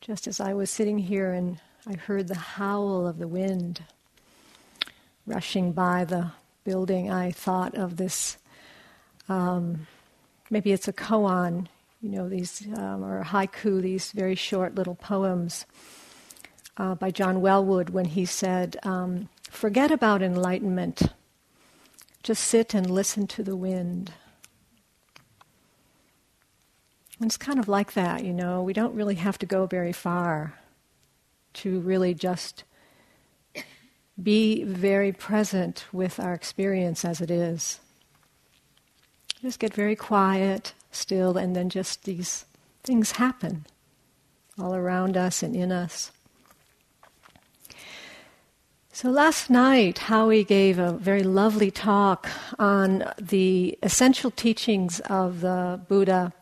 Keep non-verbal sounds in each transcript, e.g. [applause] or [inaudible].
just as I was sitting here and I heard the howl of the wind rushing by the building, I thought of this. Um, maybe it's a koan, you know, these um, or haiku, these very short little poems uh, by John Welwood when he said, um, "Forget about enlightenment. Just sit and listen to the wind." And it's kind of like that, you know. We don't really have to go very far to really just be very present with our experience as it is. Just get very quiet, still, and then just these things happen all around us and in us. So last night, Howie gave a very lovely talk on the essential teachings of the Buddha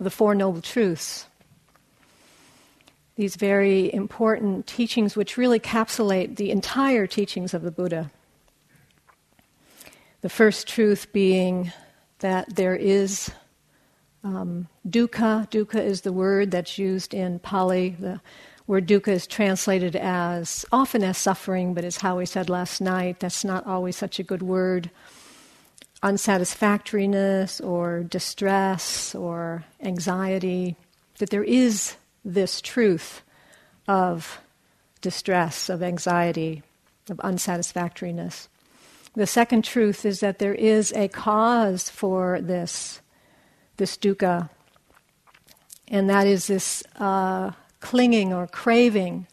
the Four Noble Truths. These very important teachings, which really capsulate the entire teachings of the Buddha. The first truth being that there is um, dukkha. Dukkha is the word that's used in Pali. The word dukkha is translated as often as suffering, but as Howie said last night, that's not always such a good word unsatisfactoriness or distress or anxiety, that there is this truth of distress, of anxiety, of unsatisfactoriness. The second truth is that there is a cause for this, this dukkha, and that is this uh, clinging or craving,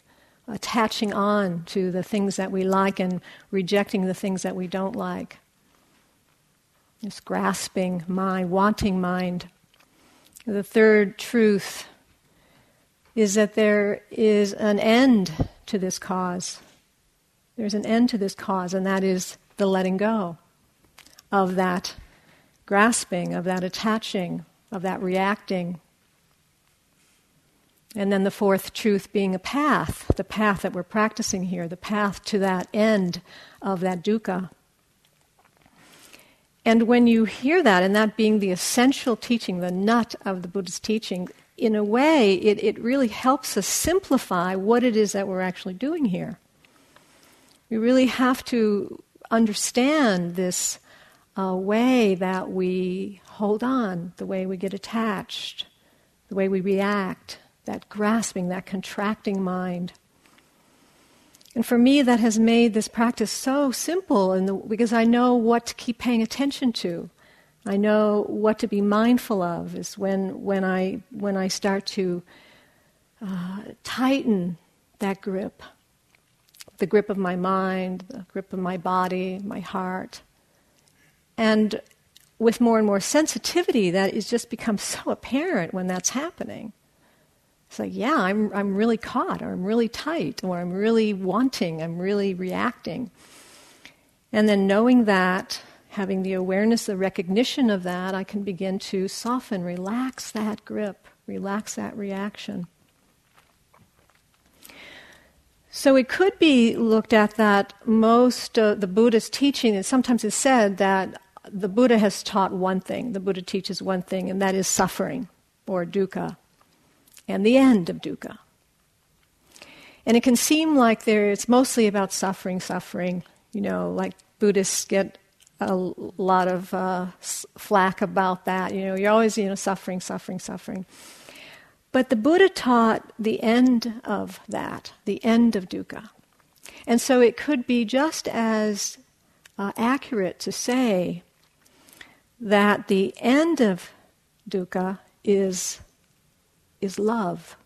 attaching on to the things that we like and rejecting the things that we don't like this grasping mind, wanting mind. The third truth is that there is an end to this cause. There's an end to this cause, and that is the letting go of that grasping, of that attaching, of that reacting. And then the fourth truth being a path, the path that we're practicing here, the path to that end of that dukkha. And when you hear that, and that being the essential teaching, the nut of the Buddha's teaching, in a way, it, it really helps us simplify what it is that we're actually doing here. We really have to understand this uh, way that we hold on, the way we get attached, the way we react, that grasping, that contracting mind. And for me, that has made this practice so simple the, because I know what to keep paying attention to. I know what to be mindful of is when, when, I, when I start to uh, tighten that grip the grip of my mind, the grip of my body, my heart. And with more and more sensitivity, that is just becomes so apparent when that's happening. It's like, yeah, I'm, I'm really caught, or I'm really tight, or I'm really wanting, I'm really reacting. And then knowing that, having the awareness, the recognition of that, I can begin to soften, relax that grip, relax that reaction. So it could be looked at that most uh, the Buddha's teaching, and sometimes it's said that the Buddha has taught one thing, the Buddha teaches one thing, and that is suffering or dukkha and the end of dukkha. And it can seem like there, it's mostly about suffering, suffering. You know, like Buddhists get a lot of uh, flack about that. You know, you're always, you know, suffering, suffering, suffering. But the Buddha taught the end of that, the end of dukkha. And so it could be just as uh, accurate to say that the end of dukkha is is love,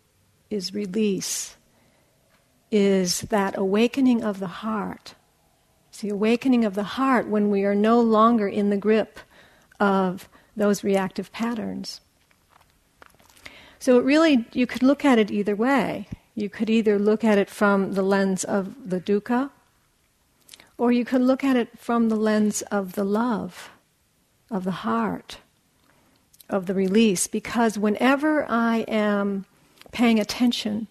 is release, is that awakening of the heart. It's the awakening of the heart when we are no longer in the grip of those reactive patterns. So it really, you could look at it either way. You could either look at it from the lens of the dukkha, or you could look at it from the lens of the love, of the heart of the release because whenever I am paying attention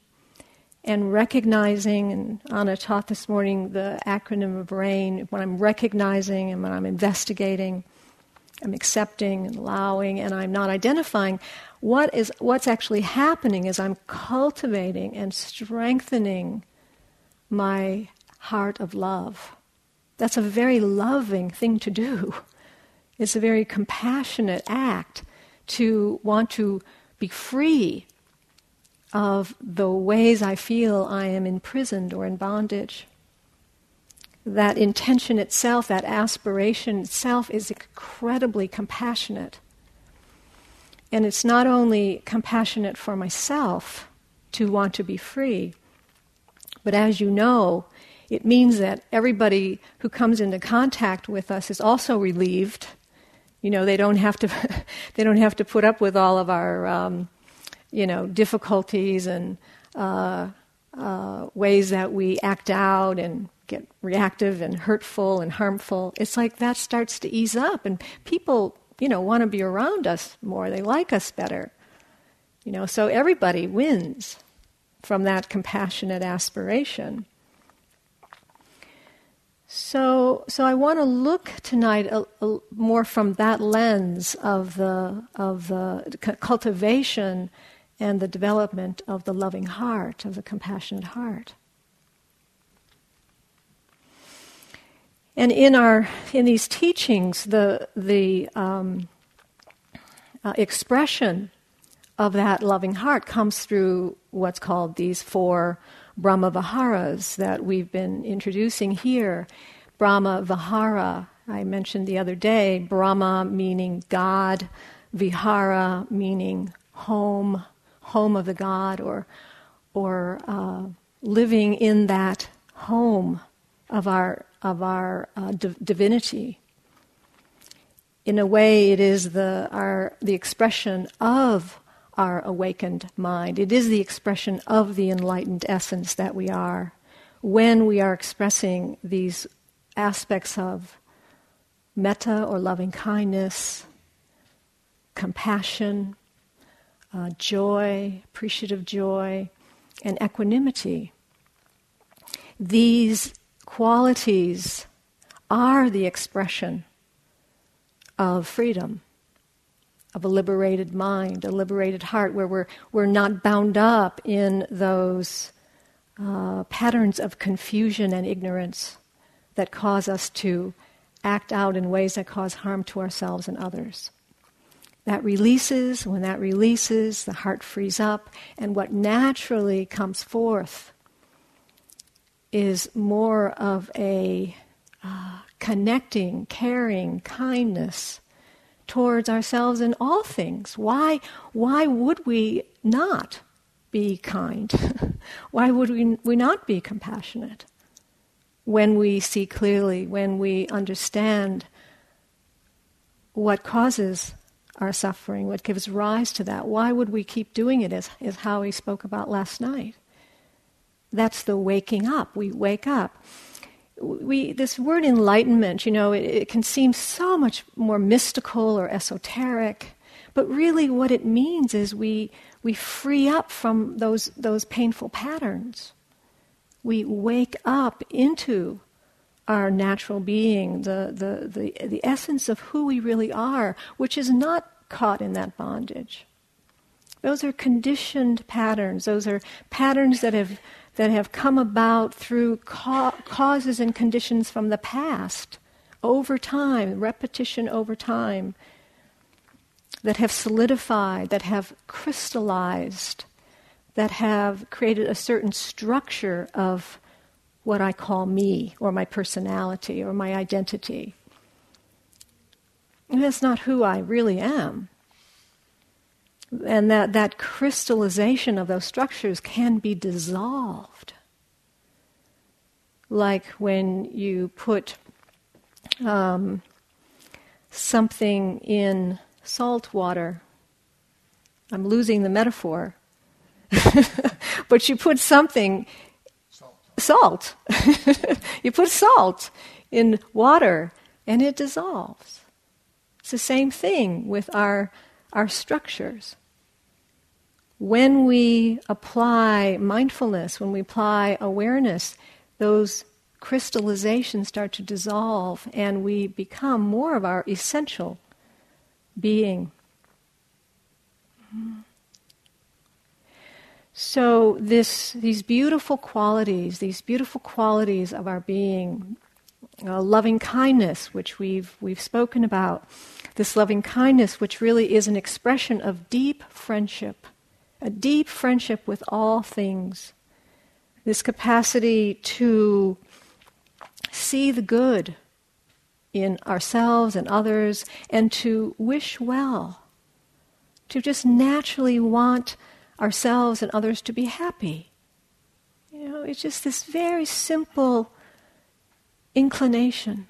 and recognizing, and Anna taught this morning the acronym of RAIN, when I'm recognizing and when I'm investigating, I'm accepting and allowing, and I'm not identifying, what is what's actually happening is I'm cultivating and strengthening my heart of love. That's a very loving thing to do. It's a very compassionate act to want to be free of the ways I feel I am imprisoned or in bondage. That intention itself, that aspiration itself, is incredibly compassionate. And it's not only compassionate for myself to want to be free, but as you know, it means that everybody who comes into contact with us is also relieved. You know, they don't have to, [laughs] they don't have to put up with all of our, um, you know, difficulties and uh, uh, ways that we act out and get reactive and hurtful and harmful. It's like that starts to ease up, and people you know, want to be around us more. They like us better. You know, so everybody wins from that compassionate aspiration. So, so I want to look tonight a, a, more from that lens of the of the cultivation and the development of the loving heart, of the compassionate heart. And in our in these teachings, the the um, uh, expression of that loving heart comes through what's called these four Brahma Viharas that we've been introducing here. Brahma Vihara, I mentioned the other day, Brahma meaning God, Vihara meaning home, home of the God, or, or uh, living in that home of our of our uh, divinity. In a way, it is the, our, the expression of our awakened mind. It is the expression of the enlightened essence that we are when we are expressing these aspects of metta or loving kindness, compassion, uh, joy, appreciative joy, and equanimity. These qualities are the expression of freedom, of a liberated mind, a liberated heart, where we're, we're not bound up in those uh, patterns of confusion and ignorance that cause us to act out in ways that cause harm to ourselves and others. That releases, when that releases, the heart frees up, and what naturally comes forth is more of a uh, connecting, caring, kindness towards ourselves in all things. Why, why would we not be kind? [laughs] why would we, we not be compassionate when we see clearly, when we understand what causes our suffering, what gives rise to that? Why would we keep doing it, as, as Howie spoke about last night? That's the waking up. We wake up. We, this word enlightenment, you know, it, it can seem so much more mystical or esoteric, but really what it means is we, we free up from those, those painful patterns. We wake up into our natural being, the, the, the, the essence of who we really are, which is not caught in that bondage. Those are conditioned patterns. Those are patterns that have that have come about through ca- causes and conditions from the past over time, repetition over time, that have solidified, that have crystallized, that have created a certain structure of what I call me, or my personality, or my identity. And that's not who I really am. And that, that crystallization of those structures can be dissolved. Like when you put um, something in salt water. I'm losing the metaphor. [laughs] but you put something, salt. salt. [laughs] you put salt in water and it dissolves. It's the same thing with our, our structures when we apply mindfulness, when we apply awareness, those crystallizations start to dissolve and we become more of our essential being. So this, these beautiful qualities, these beautiful qualities of our being, uh, loving kindness, which we've we've spoken about, this loving kindness, which really is an expression of deep friendship, a deep friendship with all things, this capacity to see the good in ourselves and others, and to wish well, to just naturally want ourselves and others to be happy. You know, it's just this very simple inclination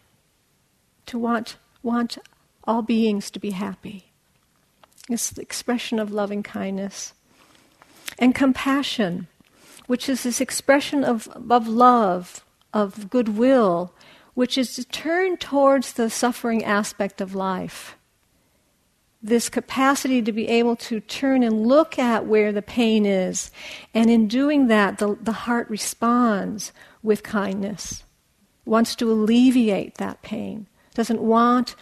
to want, want all beings to be happy. It's the expression of loving kindness. And compassion, which is this expression of, of love, of goodwill, which is to turn towards the suffering aspect of life this capacity to be able to turn and look at where the pain is. And in doing that, the, the heart responds with kindness, wants to alleviate that pain, doesn't want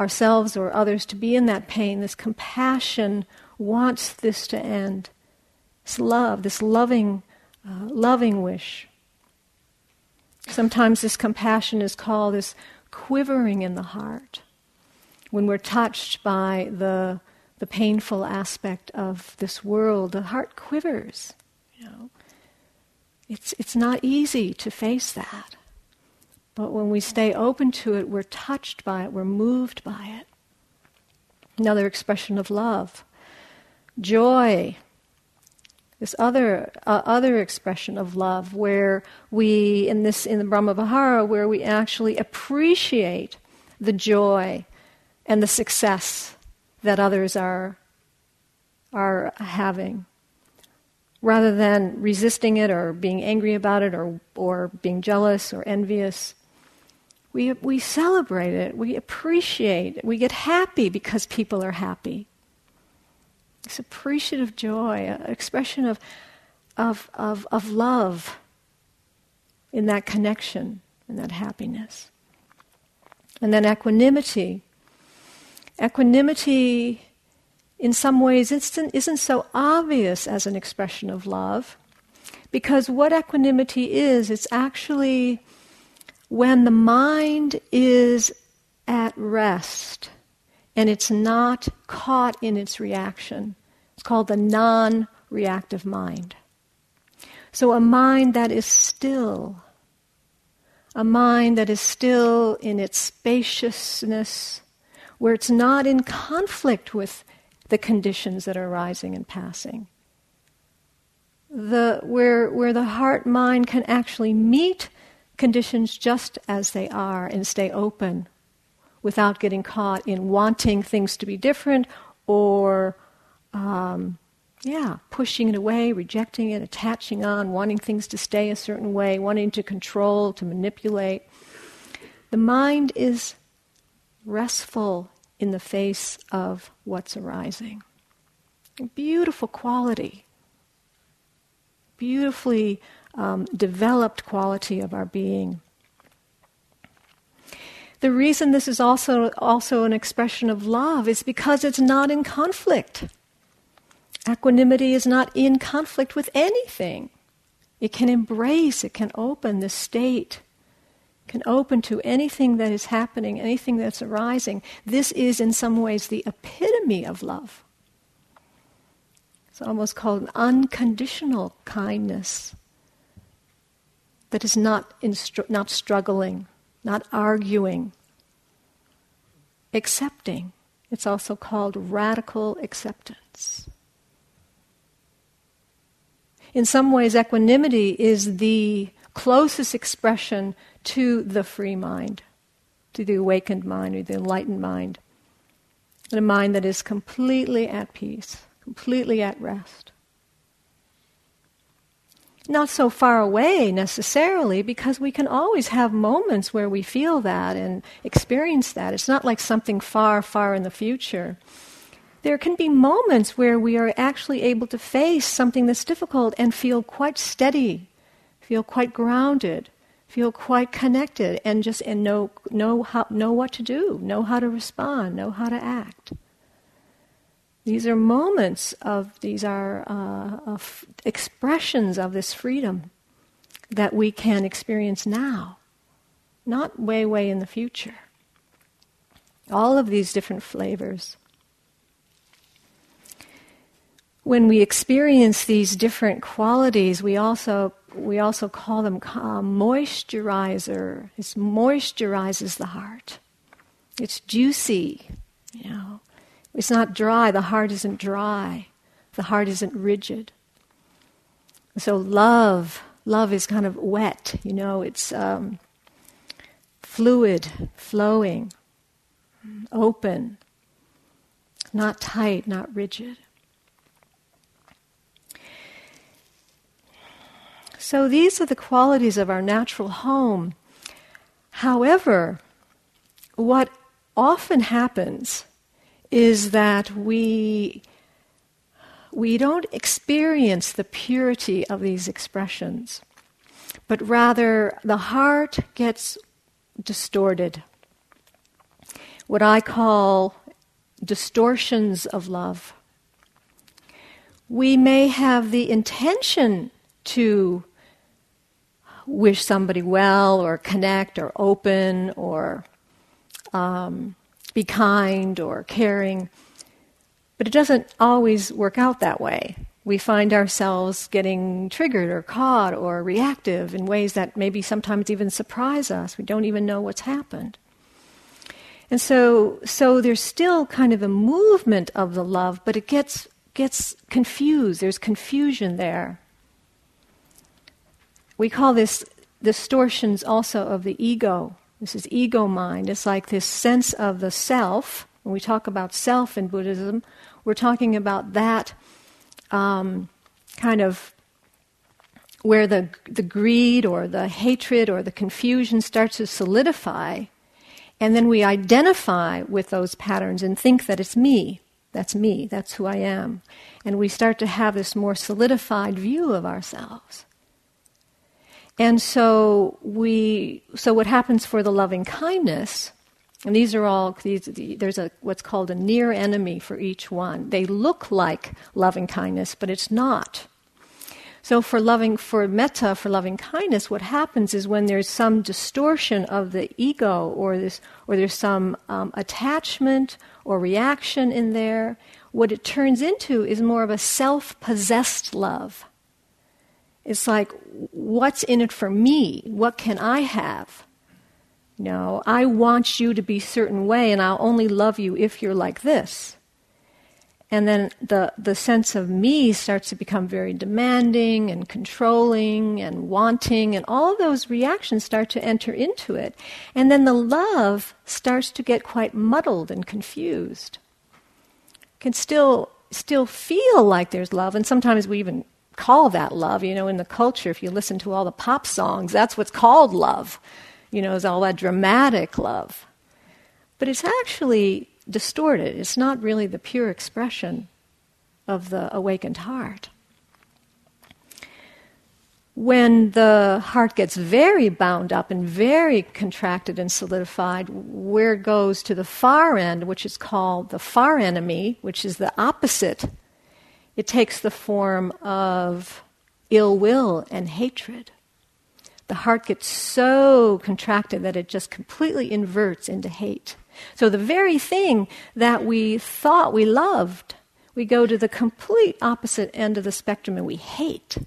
ourselves or others to be in that pain. This compassion wants this to end. This love, this loving, uh, loving wish. Sometimes this compassion is called this quivering in the heart when we're touched by the, the painful aspect of this world, the heart quivers. You know, it's, it's not easy to face that. But when we stay open to it, we're touched by it, we're moved by it. Another expression of love. Joy, this other uh, other expression of love where we in this in the Brahma Vihara where we actually appreciate the joy and the success that others are, are having. Rather than resisting it or being angry about it or, or being jealous or envious, we, we celebrate it, we appreciate it, we get happy because people are happy. This appreciative joy, an expression of, of, of, of love in that connection and that happiness. And then equanimity, Equanimity, in some ways, isn't so obvious as an expression of love, because what equanimity is, it's actually when the mind is at rest and it's not caught in its reaction. It's called the non reactive mind. So, a mind that is still, a mind that is still in its spaciousness, where it's not in conflict with the conditions that are rising and passing. The, where, where the heart mind can actually meet conditions just as they are and stay open without getting caught in wanting things to be different or, um, yeah, pushing it away, rejecting it, attaching on, wanting things to stay a certain way, wanting to control, to manipulate. The mind is restful in the face of what's arising. Beautiful quality, beautifully um, developed quality of our being. The reason this is also, also an expression of love is because it's not in conflict. Equanimity is not in conflict with anything. It can embrace, it can open the state can open to anything that is happening, anything that's arising. This is, in some ways, the epitome of love. It's almost called an unconditional kindness that is not, not struggling, not arguing, accepting. It's also called radical acceptance. In some ways, equanimity is the closest expression to the free mind, to the awakened mind or the enlightened mind. And a mind that is completely at peace, completely at rest. Not so far away necessarily, because we can always have moments where we feel that and experience that. It's not like something far, far in the future. There can be moments where we are actually able to face something that's difficult and feel quite steady, feel quite grounded, feel quite connected and just and know know how know what to do, know how to respond, know how to act. These are moments of, these are uh, of expressions of this freedom that we can experience now, not way, way in the future. All of these different flavors. When we experience these different qualities, we also we also call them uh, moisturizer. It moisturizes the heart. It's juicy, you know. It's not dry. The heart isn't dry. The heart isn't rigid. So love, love is kind of wet, you know. It's um, fluid, flowing, open, not tight, not rigid. So these are the qualities of our natural home. However, what often happens is that we we don't experience the purity of these expressions, but rather the heart gets distorted. What I call distortions of love. We may have the intention to wish somebody well or connect or open or um, be kind or caring. But it doesn't always work out that way. We find ourselves getting triggered or caught or reactive in ways that maybe sometimes even surprise us. We don't even know what's happened. And so, so there's still kind of a movement of the love, but it gets, gets confused. There's confusion there. We call this distortions also of the ego. This is ego mind. It's like this sense of the self. When we talk about self in Buddhism, we're talking about that um, kind of where the, the greed or the hatred or the confusion starts to solidify, and then we identify with those patterns and think that it's me. That's me. That's who I am. And we start to have this more solidified view of ourselves. And so we, so what happens for the loving kindness, and these are all, these, there's a, what's called a near enemy for each one. They look like loving kindness, but it's not. So for loving, for metta, for loving kindness, what happens is when there's some distortion of the ego or this, or there's some um, attachment or reaction in there, what it turns into is more of a self-possessed love. It's like, what's in it for me? What can I have? Know, I want you to be certain way, and I'll only love you if you're like this. And then the, the sense of me starts to become very demanding and controlling and wanting, and all those reactions start to enter into it. And then the love starts to get quite muddled and confused. Can still still feel like there's love, and sometimes we even call that love. You know, in the culture, if you listen to all the pop songs, that's what's called love. You know, is all that dramatic love. But it's actually distorted. It's not really the pure expression of the awakened heart. When the heart gets very bound up and very contracted and solidified, where it goes to the far end, which is called the far enemy, which is the opposite it takes the form of ill will and hatred. The heart gets so contracted that it just completely inverts into hate. So the very thing that we thought we loved, we go to the complete opposite end of the spectrum and we hate.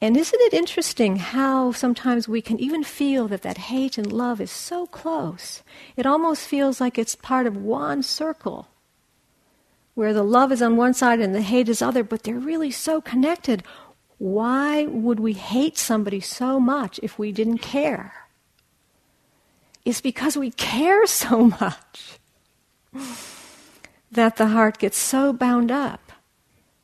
And isn't it interesting how sometimes we can even feel that that hate and love is so close? It almost feels like it's part of one circle where the love is on one side and the hate is other, but they're really so connected. Why would we hate somebody so much if we didn't care? It's because we care [laughs] so much that the heart gets so bound up,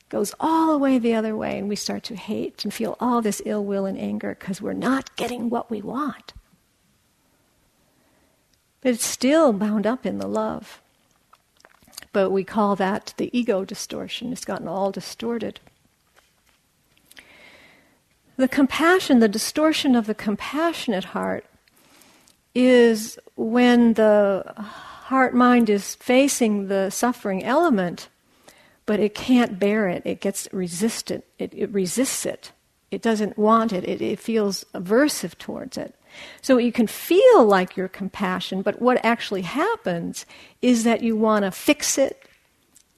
goes all the way the other way, and we start to hate and feel all this ill will and anger because we're not getting what we want. But it's still bound up in the love but we call that the ego distortion. It's gotten all distorted. The compassion, the distortion of the compassionate heart, is when the heart mind is facing the suffering element, but it can't bear it. It gets resistant. It, it resists it. It doesn't want it. it. It feels aversive towards it. So you can feel like you're compassion, but what actually happens is that you want to fix it,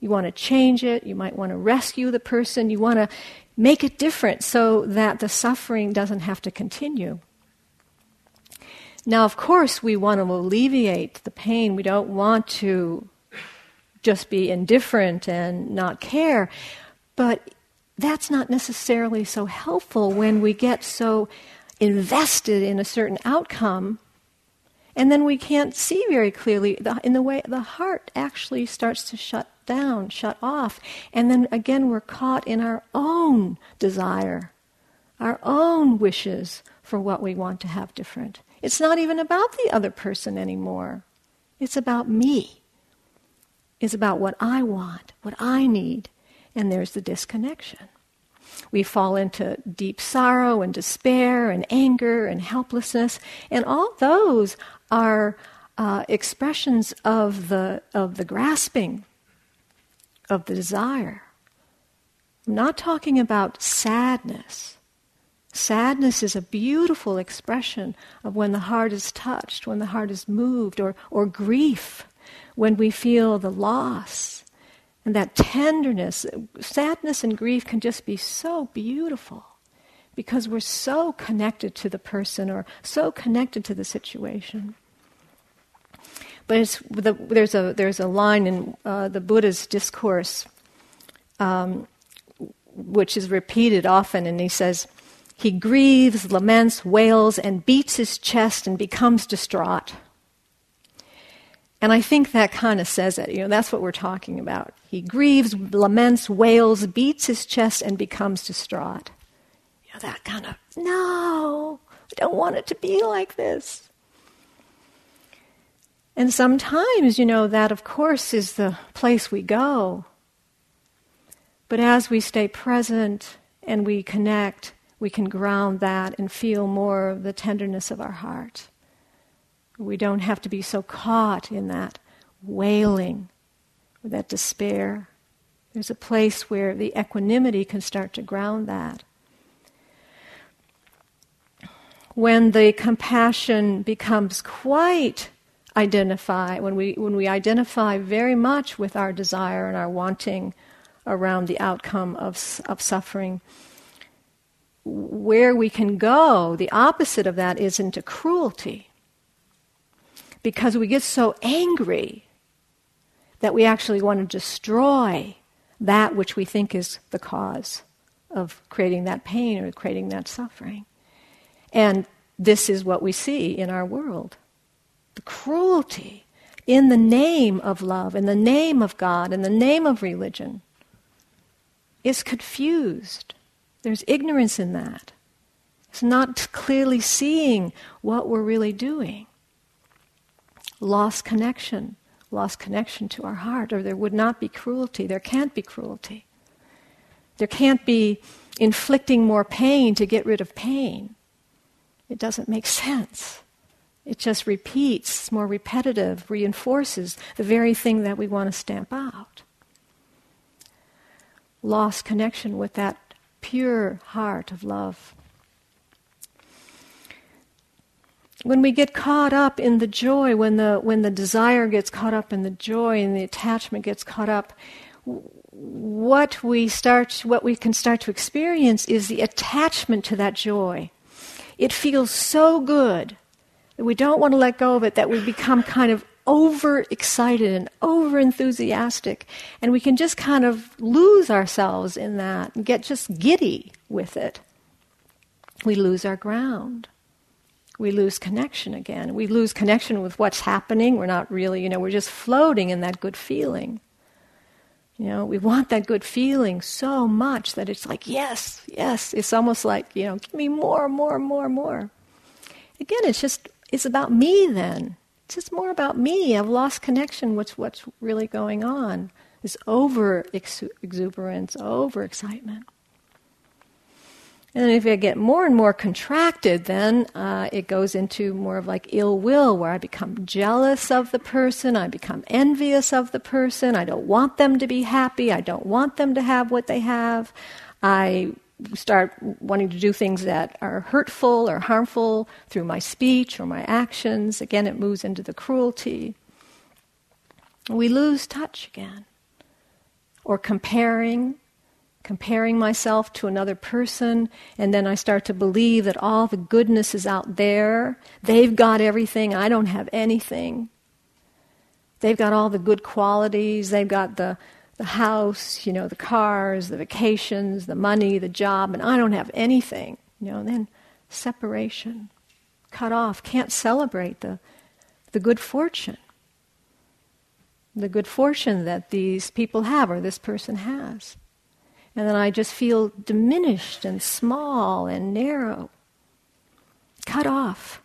you want to change it, you might want to rescue the person, you want to make it different so that the suffering doesn't have to continue. Now, of course, we want to alleviate the pain. We don't want to just be indifferent and not care. But that's not necessarily so helpful when we get so invested in a certain outcome and then we can't see very clearly in the way the heart actually starts to shut down, shut off. And then again, we're caught in our own desire, our own wishes for what we want to have different. It's not even about the other person anymore. It's about me. It's about what I want, what I need. And there's the disconnection. We fall into deep sorrow and despair and anger and helplessness. And all those are uh, expressions of the, of the grasping, of the desire. I'm not talking about sadness. Sadness is a beautiful expression of when the heart is touched, when the heart is moved, or, or grief, when we feel the loss. And that tenderness, sadness and grief can just be so beautiful because we're so connected to the person or so connected to the situation. But the, there's, a, there's a line in uh, the Buddha's discourse um, which is repeated often, and he says, He grieves, laments, wails, and beats his chest and becomes distraught. And I think that kind of says it. You know, that's what we're talking about. He grieves, laments, wails, beats his chest, and becomes distraught. You know, that kind of, no, I don't want it to be like this. And sometimes, you know, that of course is the place we go. But as we stay present and we connect, we can ground that and feel more of the tenderness of our heart. We don't have to be so caught in that wailing or that despair. There's a place where the equanimity can start to ground that. When the compassion becomes quite identify when we when we identify very much with our desire and our wanting around the outcome of of suffering where we can go the opposite of that is into cruelty because we get so angry that we actually want to destroy that which we think is the cause of creating that pain or creating that suffering. And this is what we see in our world the cruelty in the name of love, in the name of God, in the name of religion is confused. There's ignorance in that. It's not clearly seeing what we're really doing lost connection, lost connection to our heart, or there would not be cruelty. There can't be cruelty. There can't be inflicting more pain to get rid of pain. It doesn't make sense. It just repeats, it's more repetitive, reinforces the very thing that we want to stamp out. Lost connection with that pure heart of love. When we get caught up in the joy, when the, when the desire gets caught up in the joy and the attachment gets caught up, what we start, what we can start to experience is the attachment to that joy. It feels so good that we don't want to let go of it, that we become kind of overexcited and over enthusiastic, and we can just kind of lose ourselves in that and get just giddy with it. We lose our ground we lose connection again. We lose connection with what's happening. We're not really, you know, we're just floating in that good feeling. You know, we want that good feeling so much that it's like, yes, yes. It's almost like, you know, give me more, more, more, more. Again, it's just, it's about me then. It's just more about me. I've lost connection with what's really going on. This over exuberance, over excitement. And if I get more and more contracted, then uh, it goes into more of like ill will, where I become jealous of the person, I become envious of the person, I don't want them to be happy, I don't want them to have what they have. I start wanting to do things that are hurtful or harmful through my speech or my actions. Again, it moves into the cruelty. We lose touch again. Or comparing comparing myself to another person, and then I start to believe that all the goodness is out there. They've got everything, I don't have anything. They've got all the good qualities, they've got the, the house, you know, the cars, the vacations, the money, the job, and I don't have anything. You know, then separation, cut off, can't celebrate the, the good fortune. The good fortune that these people have or this person has. And then I just feel diminished and small and narrow, cut off.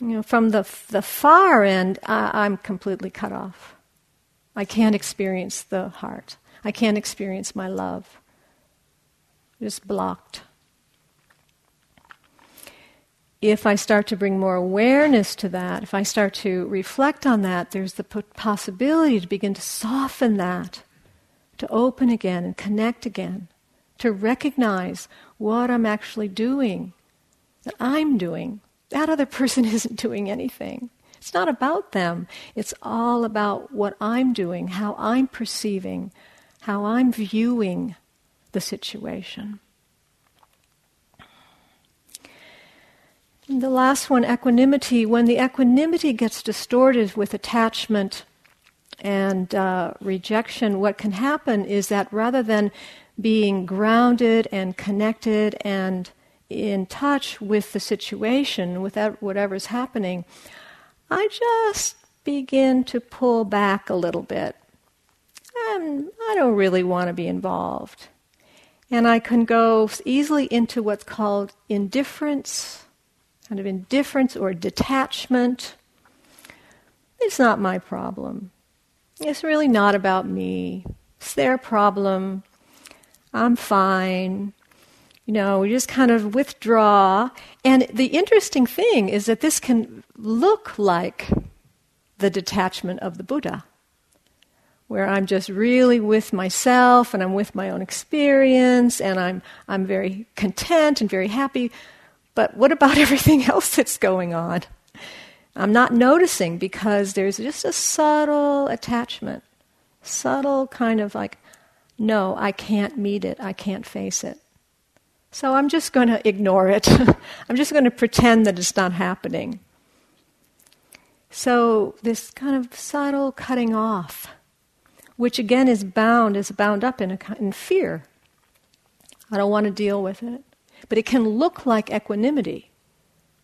You know, from the, the far end, I, I'm completely cut off. I can't experience the heart. I can't experience my love. Just blocked. If I start to bring more awareness to that, if I start to reflect on that, there's the possibility to begin to soften that to open again and connect again, to recognize what I'm actually doing, that I'm doing. That other person [laughs] isn't doing anything. It's not about them. It's all about what I'm doing, how I'm perceiving, how I'm viewing the situation. And the last one, equanimity. When the equanimity gets distorted with attachment, and uh, rejection, what can happen is that rather than being grounded and connected and in touch with the situation, with whatever's happening, I just begin to pull back a little bit. I don't really want to be involved. And I can go easily into what's called indifference, kind of indifference or detachment. It's not my problem. It's really not about me. It's their problem. I'm fine. You know, we just kind of withdraw. And the interesting thing is that this can look like the detachment of the Buddha, where I'm just really with myself and I'm with my own experience and I'm, I'm very content and very happy. But what about [laughs] everything else that's going on? I'm not noticing because there's just a subtle attachment, subtle kind of like, no, I can't meet it, I can't face it. So I'm just going to ignore it. [laughs] I'm just going to pretend that it's not happening. So this kind of subtle cutting off, which again is bound, is bound up in, a, in fear. I don't want to deal with it. But it can look like equanimity,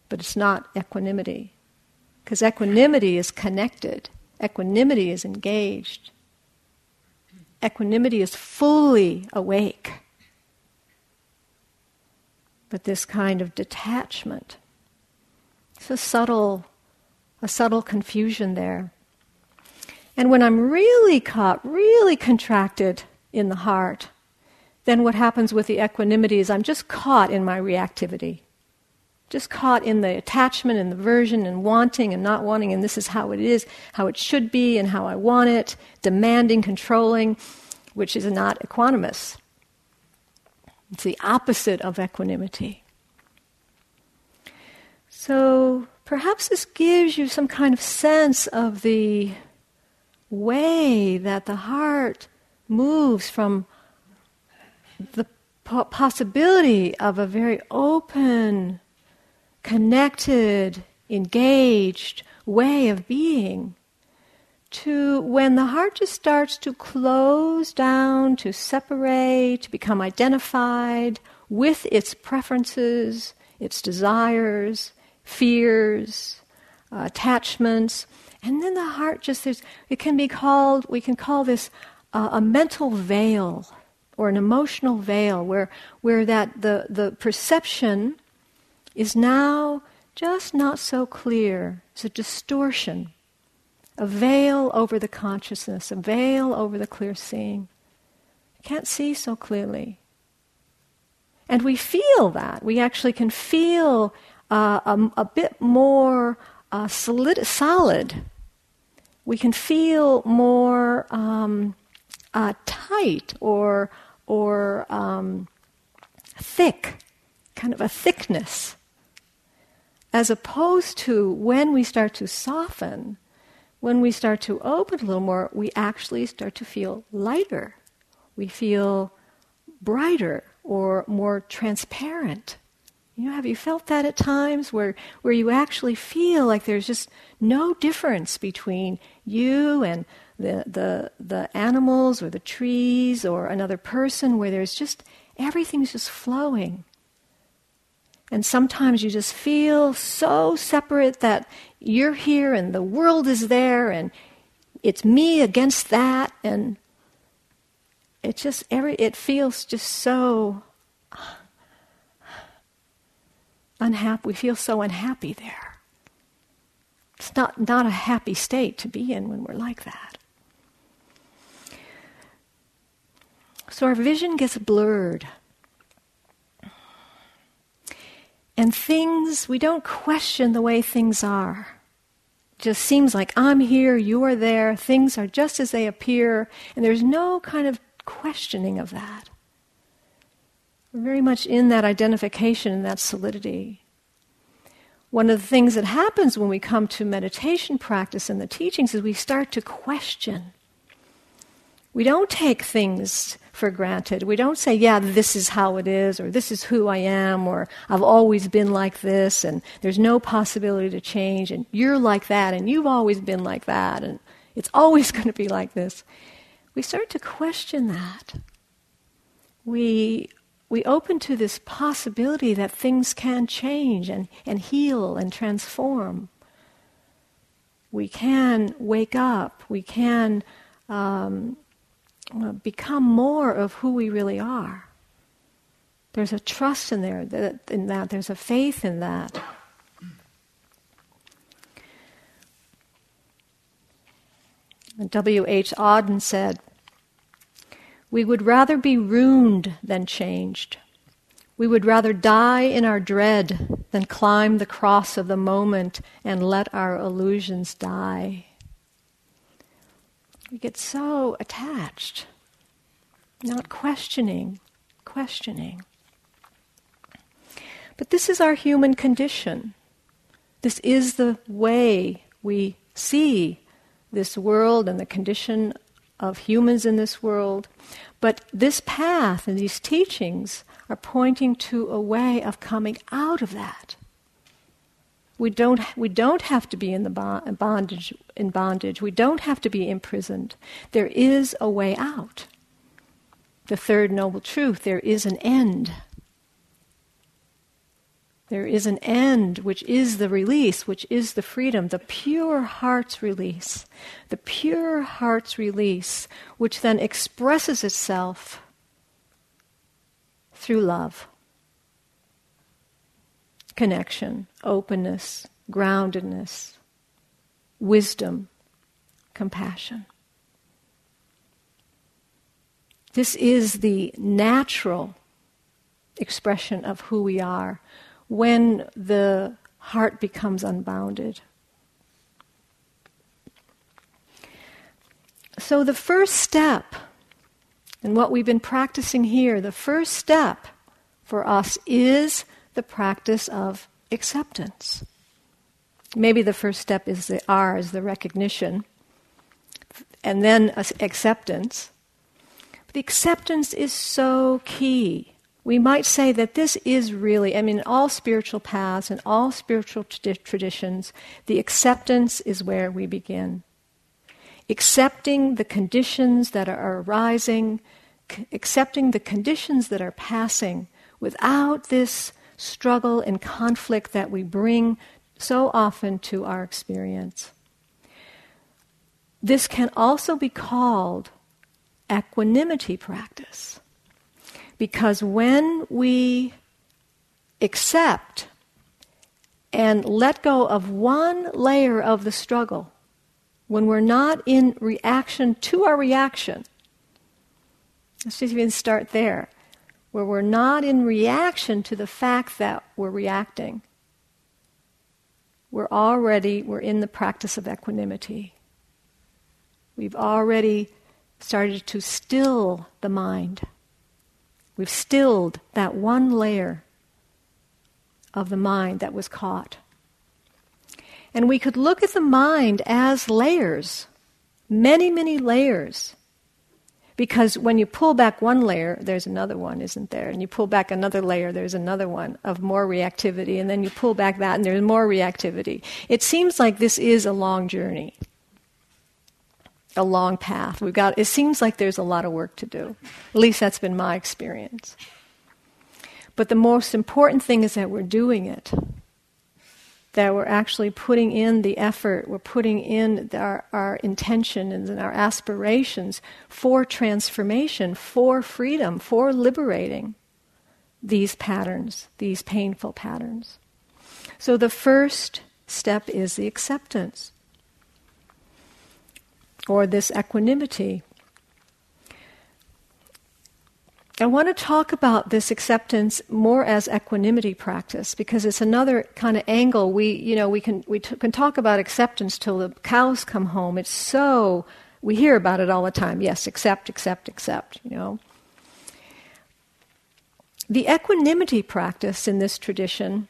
but it's not equanimity. Because equanimity is connected, equanimity is engaged, equanimity is fully awake. But this kind of detachment, it's a subtle, a subtle confusion there. And when I'm really caught, really contracted in the heart, then what happens with the equanimity is I'm just caught in my reactivity just caught in the attachment and the aversion and wanting and not wanting, and this is how it is, how it should be, and how I want it, demanding, controlling, which is not equanimous. It's the opposite of equanimity. So perhaps this gives you some kind of sense of the way that the heart moves from the possibility of a very open, connected, engaged way of being to when the heart just starts to close down, to separate, to become identified with its preferences, its desires, fears, uh, attachments. And then the heart just, there's, it can be called, we can call this uh, a mental veil or an emotional veil where, where that the, the perception is now just not so clear. It's a distortion, a veil over the consciousness, a veil over the clear seeing. Can't see so clearly. And we feel that. We actually can feel uh, a, a, bit more uh, solid, solid. We can feel more um, uh, tight or, or um, thick, kind of a thickness. As opposed to when we start to soften, when we start to open a little more, we actually start to feel lighter. We feel brighter or more transparent. You know, have you felt that at times where, where you actually feel like there's just no difference between you and the, the, the animals or the trees or another person, where there's just everything's just flowing? And sometimes you just feel so separate that you're here and the world is there and it's me against that. And it just every it feels just so unhappy we feel so unhappy there. It's not not a happy state to be in when we're like that. So our vision gets blurred and things we don't question the way things are just seems like I'm here, you are there, things are just as they appear, and there's no kind of questioning of that. We're very much in that identification and that solidity. One of the things that happens when we come to meditation practice and the teachings is we start to question. We don't take things for granted. We don't say, yeah, this is how it is, or this is who I am, or I've always been like this, and there's no possibility to change, and you're like that, and you've always been like that, and it's always [laughs] going to be like this we start to question that. We, we open to this possibility that things can change and, and heal and transform. We can wake up. We can um, Uh, become more of who we really are. There's a trust in there that, in that. There's a faith in that. W. H. Auden said, We would rather be ruined than changed. We would rather die in our dread than climb the cross of the moment and let our illusions die. We get so attached, not questioning, questioning. But this is our human condition. This is the way we see this world and the condition of humans in this world. But this path and these teachings are pointing to a way of coming out of that. We don't, we don't have to be in the bondage, in bondage. We don't have to be imprisoned. There is a way out. The third noble truth, there is an end. There is an end, which is the release, which is the freedom, the pure heart's release. The pure heart's release, which then expresses itself through love, connection, openness, groundedness, wisdom, compassion. This is the natural expression of who we are when the heart becomes unbounded. So, the first step, and what we've been practicing here, the first step for us is the practice of acceptance. Maybe the first step is the R, is the recognition, and then acceptance. But the acceptance is so key we might say that this is really, I mean, all spiritual paths and all spiritual traditions, the acceptance is where we begin. Accepting the conditions that are arising, c- accepting the conditions that are passing without this struggle and conflict that we bring so often to our experience. This can also be called equanimity practice. Because when we accept and let go of one layer of the struggle, when we're not in reaction to our reaction, let's just even start there. Where we're not in reaction to the fact that we're reacting. We're already we're in the practice of equanimity. We've already started to still the mind. We've stilled that one layer of the mind that was caught. And we could look at the mind as layers, many, many layers. Because when you pull back one layer, there's another one, isn't there? And you pull back another layer, there's another one of more reactivity. And then you pull back that, and there's more reactivity. It seems like this is a long journey, a long path. We've got, it seems like there's a lot of work to do. At least that's been my experience. But the most important thing is that we're doing it that we're actually putting in the effort, we're putting in our, our intention and our aspirations for transformation, for freedom, for liberating these patterns, these painful patterns. So the first step is the acceptance or this equanimity. I want to talk about this acceptance more as equanimity practice because it's another kind of angle. We, you know, we can we t- can talk about acceptance till the cows come home. It's so we hear about it all the time. Yes, accept, accept, accept. You know, the equanimity practice in this tradition.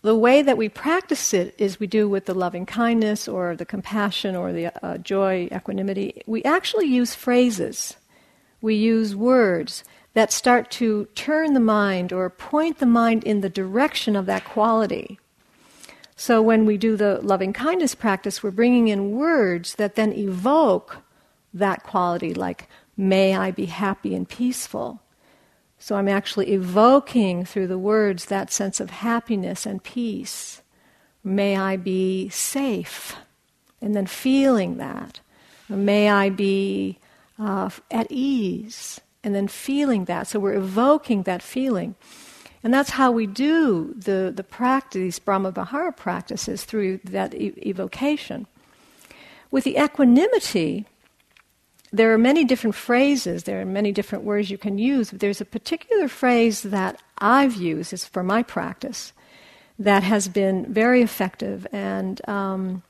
The way that we practice it is we do with the loving kindness or the compassion or the uh, joy, equanimity. We actually use phrases we use words that start to turn the mind or point the mind in the direction of that quality. So when we do the loving kindness practice, we're bringing in words that then evoke that quality, like, may I be happy and peaceful. So I'm actually evoking through the words that sense of happiness and peace. May I be safe, and then feeling that. May I be uh, at ease, and then feeling that. So we're evoking that feeling. And that's how we do the, the practice, Brahma Vihara practices, through that e- evocation. With the equanimity, there are many different phrases, there are many different words you can use. But there's a particular phrase that I've used, is for my practice, that has been very effective and um,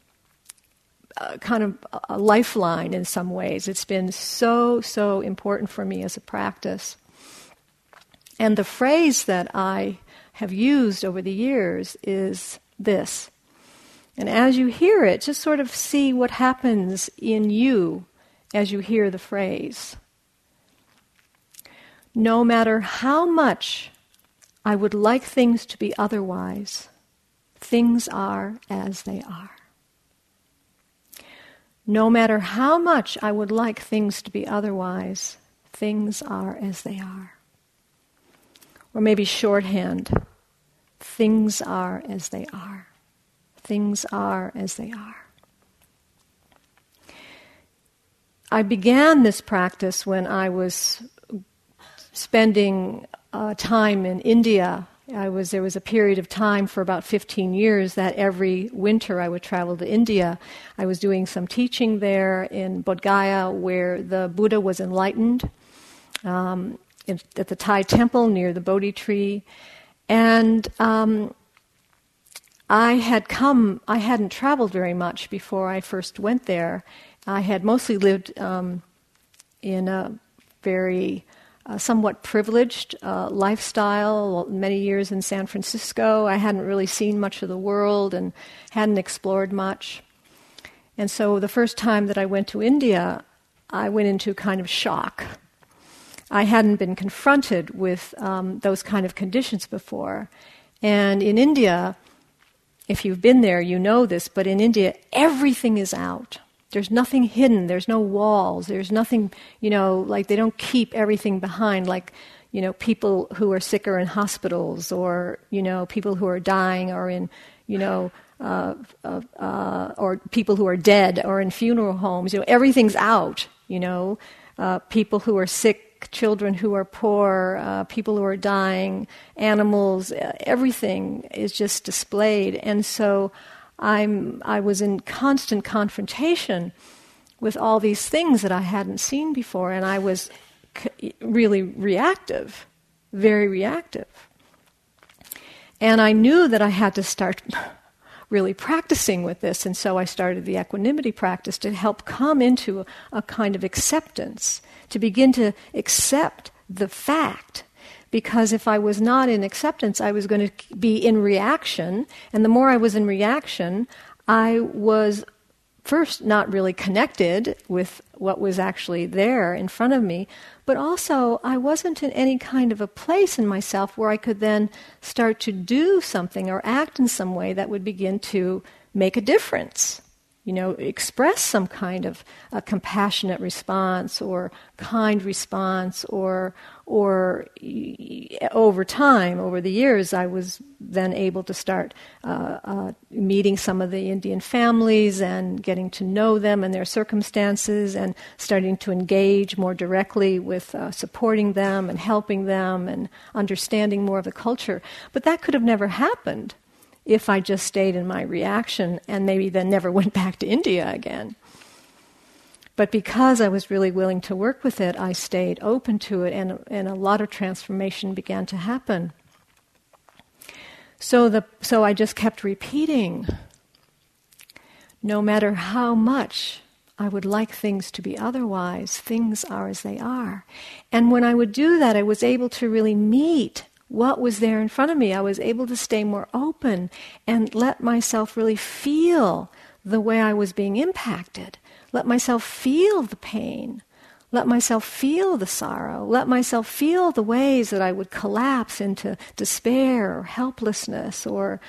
kind of a lifeline in some ways. It's been so, so important for me as a practice. And the phrase that I have used over the years is this. And as you hear it, just sort of see what happens in you as you hear the phrase. No matter how much I would like things to be otherwise, things are as they are. No matter how much I would like things to be otherwise, things are as they are. Or maybe shorthand, things are as they are. Things are as they are. I began this practice when I was spending uh, time in India I was there was a period of time for about 15 years that every winter I would travel to India. I was doing some teaching there in Bodh Gaya where the Buddha was enlightened um, in, at the Thai temple near the Bodhi tree, and um, I had come. I hadn't traveled very much before I first went there. I had mostly lived um, in a very somewhat privileged uh, lifestyle, many years in San Francisco. I hadn't really seen much of the world and hadn't explored much. And so the first time that I went to India, I went into kind of shock. I hadn't been confronted with um, those kind of conditions before. And in India, if you've been there, you know this, but in India, everything is out. There's nothing hidden. There's no walls. There's nothing, you know, like they don't keep everything behind, like, you know, people who are sick are in hospitals or, you know, people who are dying are in, you know, uh, uh, uh, or people who are dead or in funeral homes. You know, everything's out, you know. Uh, people who are sick, children who are poor, uh, people who are dying, animals, everything is just displayed. And so I'm, I was in constant confrontation with all these things that I hadn't seen before, and I was really reactive, very reactive. And I knew that I had to start [laughs] really practicing with this, and so I started the equanimity practice to help come into a, a kind of acceptance, to begin to accept the fact because if I was not in acceptance, I was going to be in reaction. And the more I was in reaction, I was first not really connected with what was actually there in front of me, but also I wasn't in any kind of a place in myself where I could then start to do something or act in some way that would begin to make a difference. You know, express some kind of a compassionate response or kind response or or over time, over the years, I was then able to start uh, uh, meeting some of the Indian families and getting to know them and their circumstances and starting to engage more directly with uh, supporting them and helping them and understanding more of the culture. But that could have never happened if I just stayed in my reaction and maybe then never [laughs] went back to India again. But because I was really willing to work with it, I stayed open to it, and, and a lot of transformation began to happen. So, the, so I just kept repeating no matter how much I would like things to be otherwise, things are as they are. And when I would do that, I was able to really meet what was there in front of me. I was able to stay more open and let myself really feel the way I was being impacted. Let myself feel the pain. Let myself feel the sorrow. Let myself feel the ways that I would collapse into despair or helplessness or,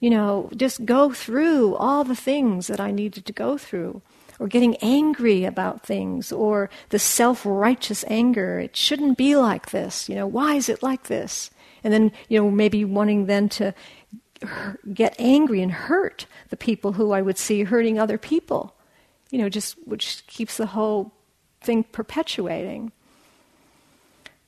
you know, just go through all the things that I needed to go through. Or getting angry about things, or the self righteous anger. It shouldn't be like this. You know, why is it like this? And then, you know, maybe wanting then to get angry and hurt the people who I would see hurting other people you know, just which keeps the whole thing perpetuating.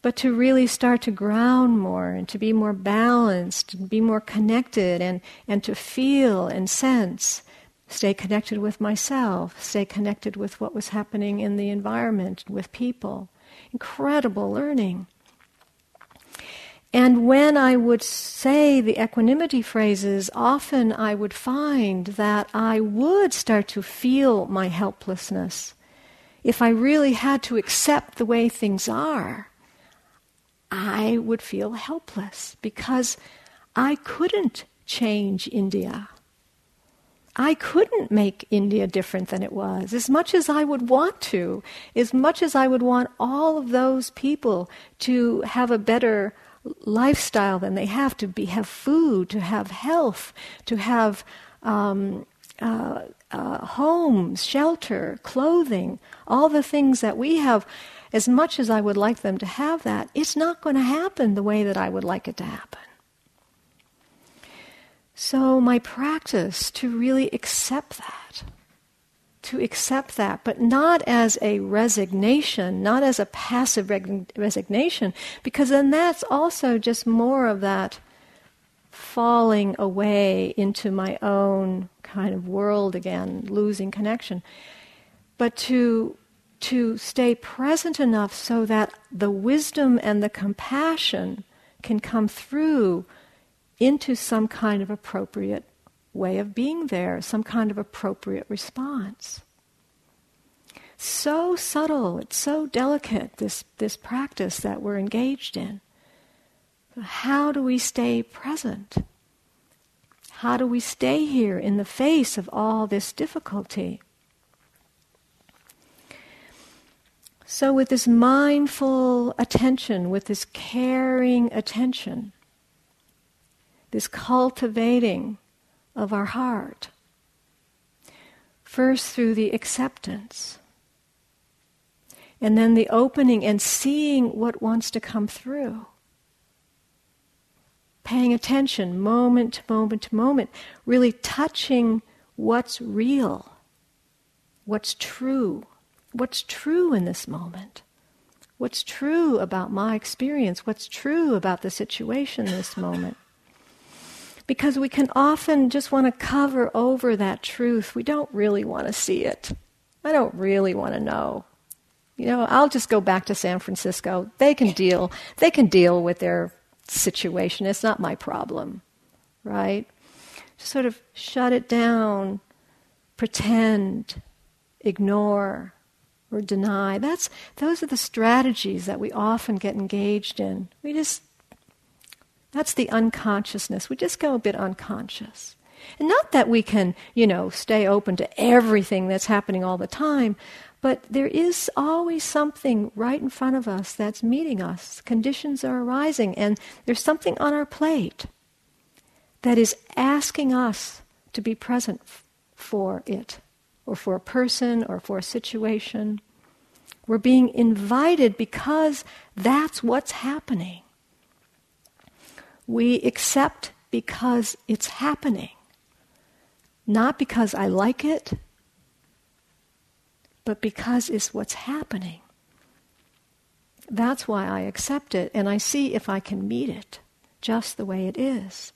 But to really start to ground more and to be more balanced and be more connected and, and to feel and sense, stay connected with myself, stay connected with what was happening in the environment, with people. Incredible learning. And when I would say the equanimity phrases, often I would find that I would start to feel my helplessness. If I really had to accept the way things are, I would feel helpless because I couldn't change India. I couldn't make India different than it was, as much as I would want to, as much as I would want all of those people to have a better lifestyle than they have to be have food, to have health, to have um, uh, uh, homes, shelter, clothing, all the things that we have. As much as I would like them to have that, it's not going to happen the way that I would like it to happen. So, my practice to really accept that to accept that, but not as a resignation, not as a passive resignation, because then that's also just more of that falling away into my own kind of world again, losing connection. But to to stay present enough so that the wisdom and the compassion can come through into some kind of appropriate way of being there, some kind of appropriate response. So subtle, it's so delicate, this, this practice that we're engaged in. How do we stay present? How do we stay here in the face of all this difficulty? So, with this mindful attention, with this caring attention, this cultivating of our heart. First, through the acceptance, and then the opening and seeing what wants to come through. Paying attention moment to moment to moment, really touching what's real, what's true, what's true in this moment, what's true about my experience, what's true about the situation this moment because we can often just want to cover over that truth. We don't really want to see it. I don't really want to know. You know, I'll just go back to San Francisco. They can deal. They can deal with their situation. It's not my problem, right? Just sort of shut it down, pretend, ignore, or deny. That's those are the strategies that we often get engaged in. We just that's the unconsciousness. We just go a bit unconscious. And not that we can, you know, stay open to everything that's happening all the time, but there is always something right in front of us that's meeting us. Conditions are arising, and there's something on our plate that is asking us to be present f- for it, or for a person, or for a situation. We're being invited because that's what's happening. We accept because it's happening. Not because I like it, but because it's what's happening. That's why I accept it and I see if I can meet it just the way it is.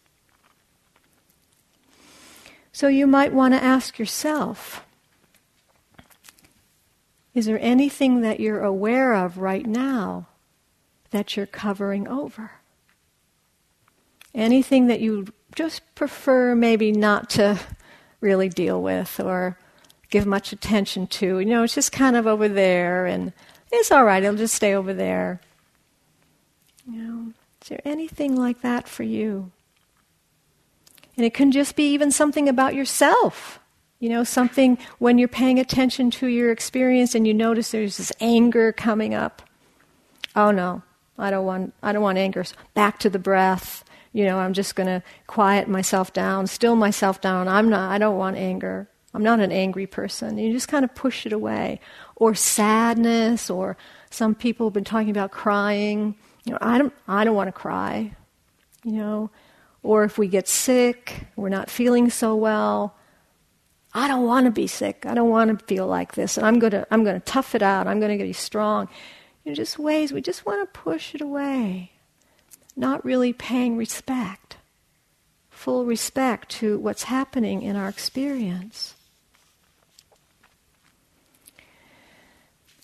So you might want to ask yourself is there anything that you're aware of right now that you're covering over? Anything that you just prefer maybe not to really deal with or give much attention to. You know, it's just kind of over there and it's all right, it'll just stay over there. You know, is there anything like that for you? And it can just be even something about yourself. You know, something when you're paying attention to your experience and you notice there's this anger coming up. Oh no, I don't want I don't want anger. Back to the breath you know, I'm just going to quiet myself down, still myself down. I'm not, I don't want anger. I'm not an angry person. You just kind of push it away. Or sadness, or some people have been talking about crying. You know, I don't, I don't want to cry. You know, or if we get sick, we're not feeling so well. I don't want to be sick. I don't want to feel like this. And I'm going to, I'm going to tough it out. I'm going to be strong. You know, just ways we just want to push it away not really paying respect, full respect to what's happening in our experience.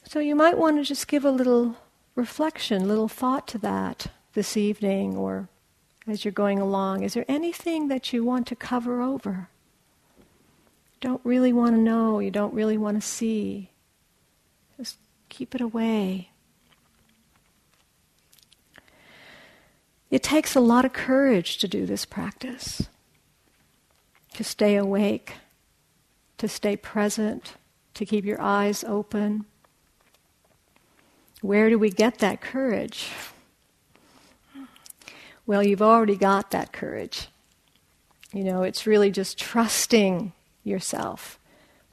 So you might want to just give a little reflection, little thought to that this evening or as you're going along. Is there anything that you want to cover over? Don't really want to know, you don't really want to see. Just keep it away. It takes a lot of courage to do this practice, to stay awake, to stay present, to keep your eyes open. Where do we get that courage? Well, you've already got that courage. You know, it's really just trusting yourself,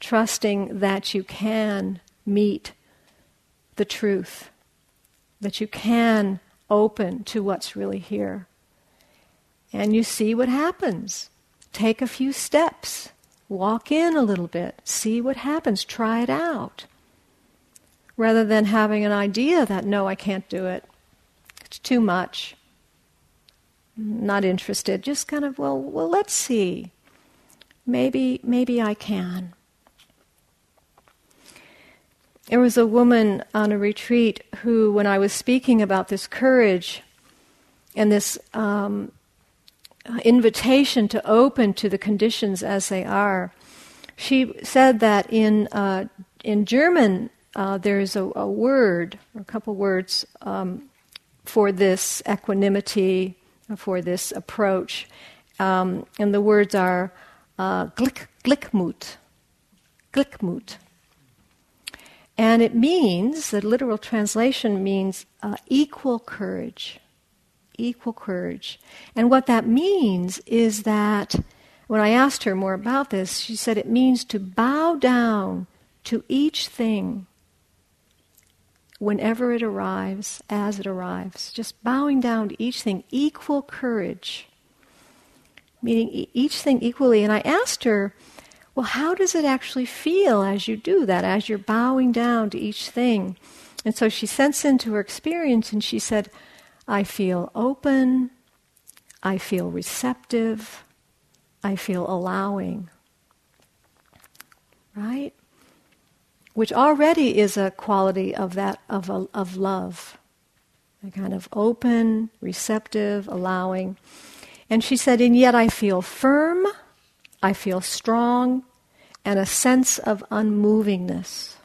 trusting that you can meet the truth, that you can open to what's really here. And you see what happens. Take a few steps. Walk in a little bit. See what happens. Try it out. Rather than having an idea that, no, I can't do it. It's too much. Not interested. Just kind of, well, well, let's see. Maybe, maybe I can. There was a woman on a retreat who, when I was speaking about this courage and this um, invitation to open to the conditions as they are, she said that in uh, in German uh, there's a, a, word, or a couple words um, for this equanimity, for this approach, um, and the words are uh, Glick, Glickmut, Glickmut. And it means, the literal translation means uh, equal courage. Equal courage. And what that means is that when I asked her more about this, she said it means to bow down to each thing whenever it arrives, as it arrives. Just bowing down to each thing, equal courage. Meaning each thing equally. And I asked her, well, how does it actually feel as you do that, as you're bowing down to each thing? And so she sensed into her experience and she said, I feel open, I feel receptive, I feel allowing. Right? which already is a quality of that of, a, of love, a kind of open, receptive, allowing. And she said, and yet I feel firm, I feel strong, and a sense of unmovingness,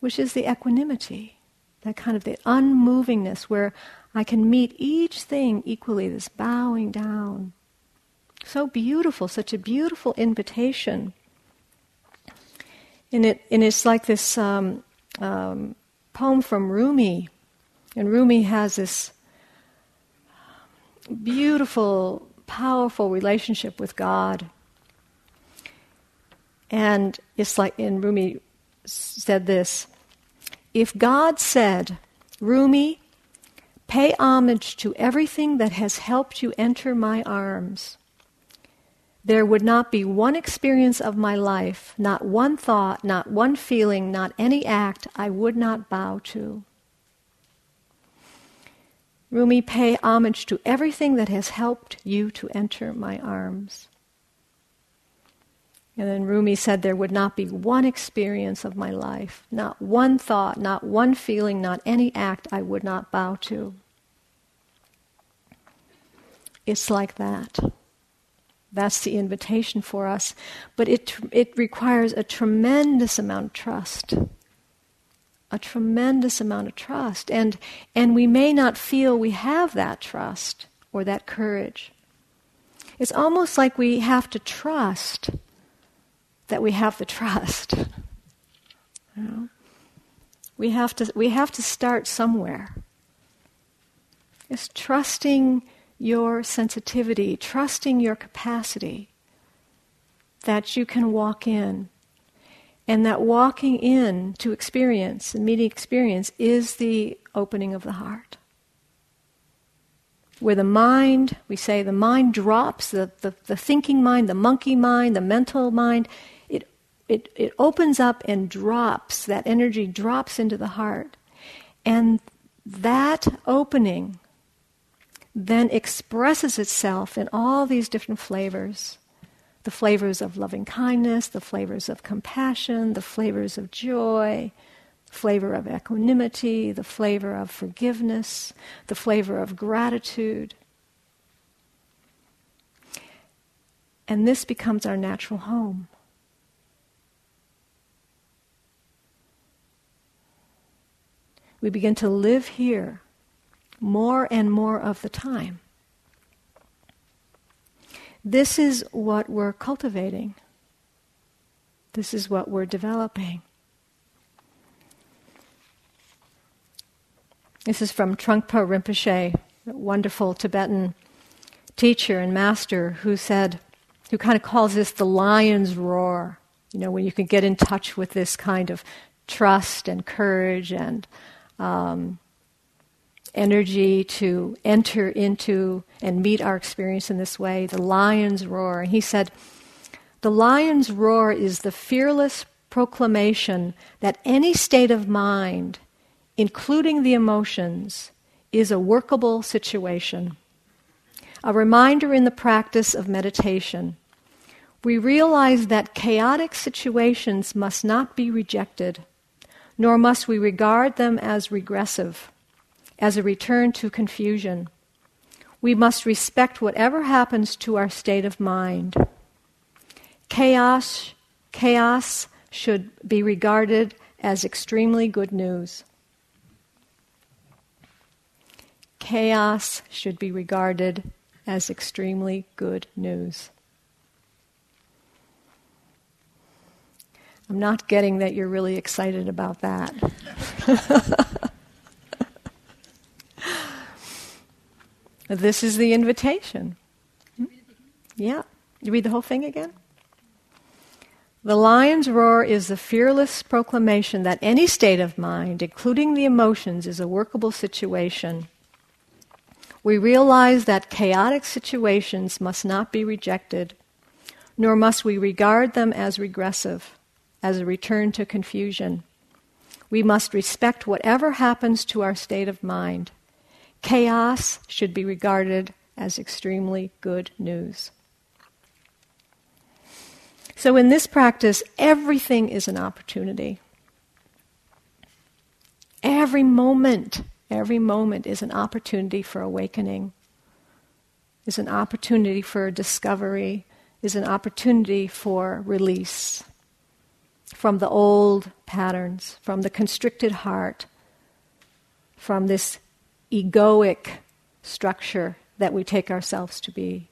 which is the equanimity, that kind of the unmovingness where I can meet each thing equally, this bowing down. So beautiful, such a beautiful invitation. And, it, and it's like this um, um, poem from Rumi. And Rumi has this beautiful, powerful relationship with God. And it's like, in Rumi said this If God said, Rumi, pay homage to everything that has helped you enter my arms, there would not be one experience of my life, not one thought, not one feeling, not any act I would not bow to. Rumi, pay homage to everything that has helped you to enter my arms. And then Rumi said, There would not be one experience of my life, not one thought, not one feeling, not any act I would not bow to. It's like that. That's the invitation for us. But it, it requires a tremendous amount of trust. A tremendous amount of trust. And, and we may not feel we have that trust or that courage. It's almost like we have to trust that we have the trust. [laughs] You know? We have to we have to start somewhere. It's trusting your sensitivity, trusting your capacity that you can walk in. And that walking in to experience and meeting experience is the opening of the heart. Where the mind, we say the mind drops, the, the, the thinking mind, the monkey mind, the mental mind, it, it opens up and drops, that energy drops into the heart. And that opening then expresses itself in all these different flavors the flavors of loving kindness, the flavors of compassion, the flavors of joy, the flavor of equanimity, the flavor of forgiveness, the flavor of gratitude. And this becomes our natural home. we begin to live here more and more of the time. This is what we're cultivating. This is what we're developing. This is from Trungpa Rinpoche, a wonderful Tibetan teacher and master who said, who kind of calls this the lion's roar. You know, when you can get in touch with this kind of trust and courage and um, energy to enter into and meet our experience in this way, the lion's roar. And he said, The lion's roar is the fearless proclamation that any state of mind, including the emotions, is a workable situation. A reminder in the practice of meditation. We realize that chaotic situations must not be rejected nor must we regard them as regressive, as a return to confusion. We must respect whatever happens to our state of mind. Chaos, chaos should be regarded as extremely good news. Chaos should be regarded as extremely good news. I'm not getting that you're really excited about that. [laughs] this is the invitation. Yeah. You read the whole thing again? The lion's roar is the fearless proclamation that any state of mind, including the emotions, is a workable situation. We realize that chaotic situations must not be rejected, nor must we regard them as regressive as a return to confusion. We must respect whatever happens to our state of mind. Chaos should be regarded as extremely good news. So, in this practice, everything is an opportunity. Every moment, every moment is an opportunity for awakening, is an opportunity for discovery, is an opportunity for release from the old patterns, from the constricted heart, from this egoic structure that we take ourselves to be.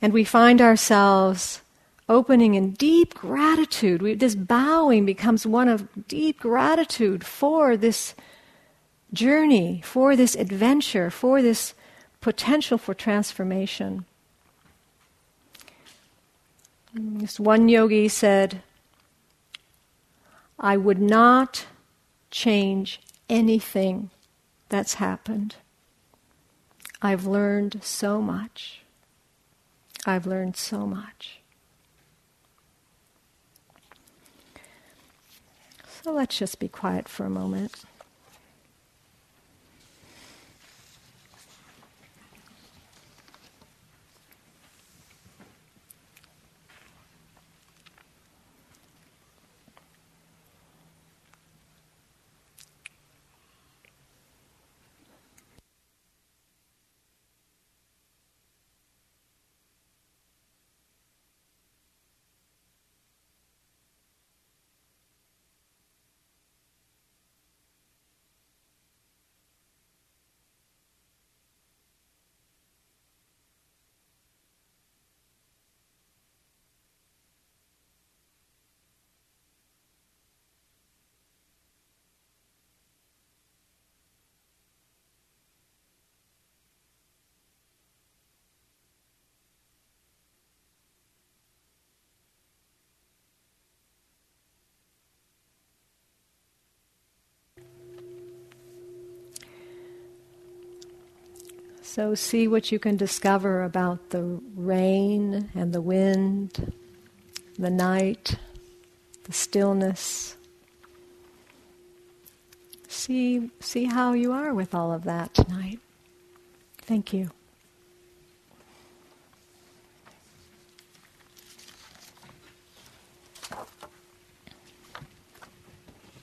And we find ourselves opening in deep gratitude. We, this bowing becomes one of deep gratitude for this journey, for this adventure, for this potential for transformation. This one yogi said, I would not change anything that's happened. I've learned so much. I've learned so much. So let's just be quiet for a moment. So, see what you can discover about the rain and the wind, the night, the stillness. See, see how you are with all of that tonight. Thank you.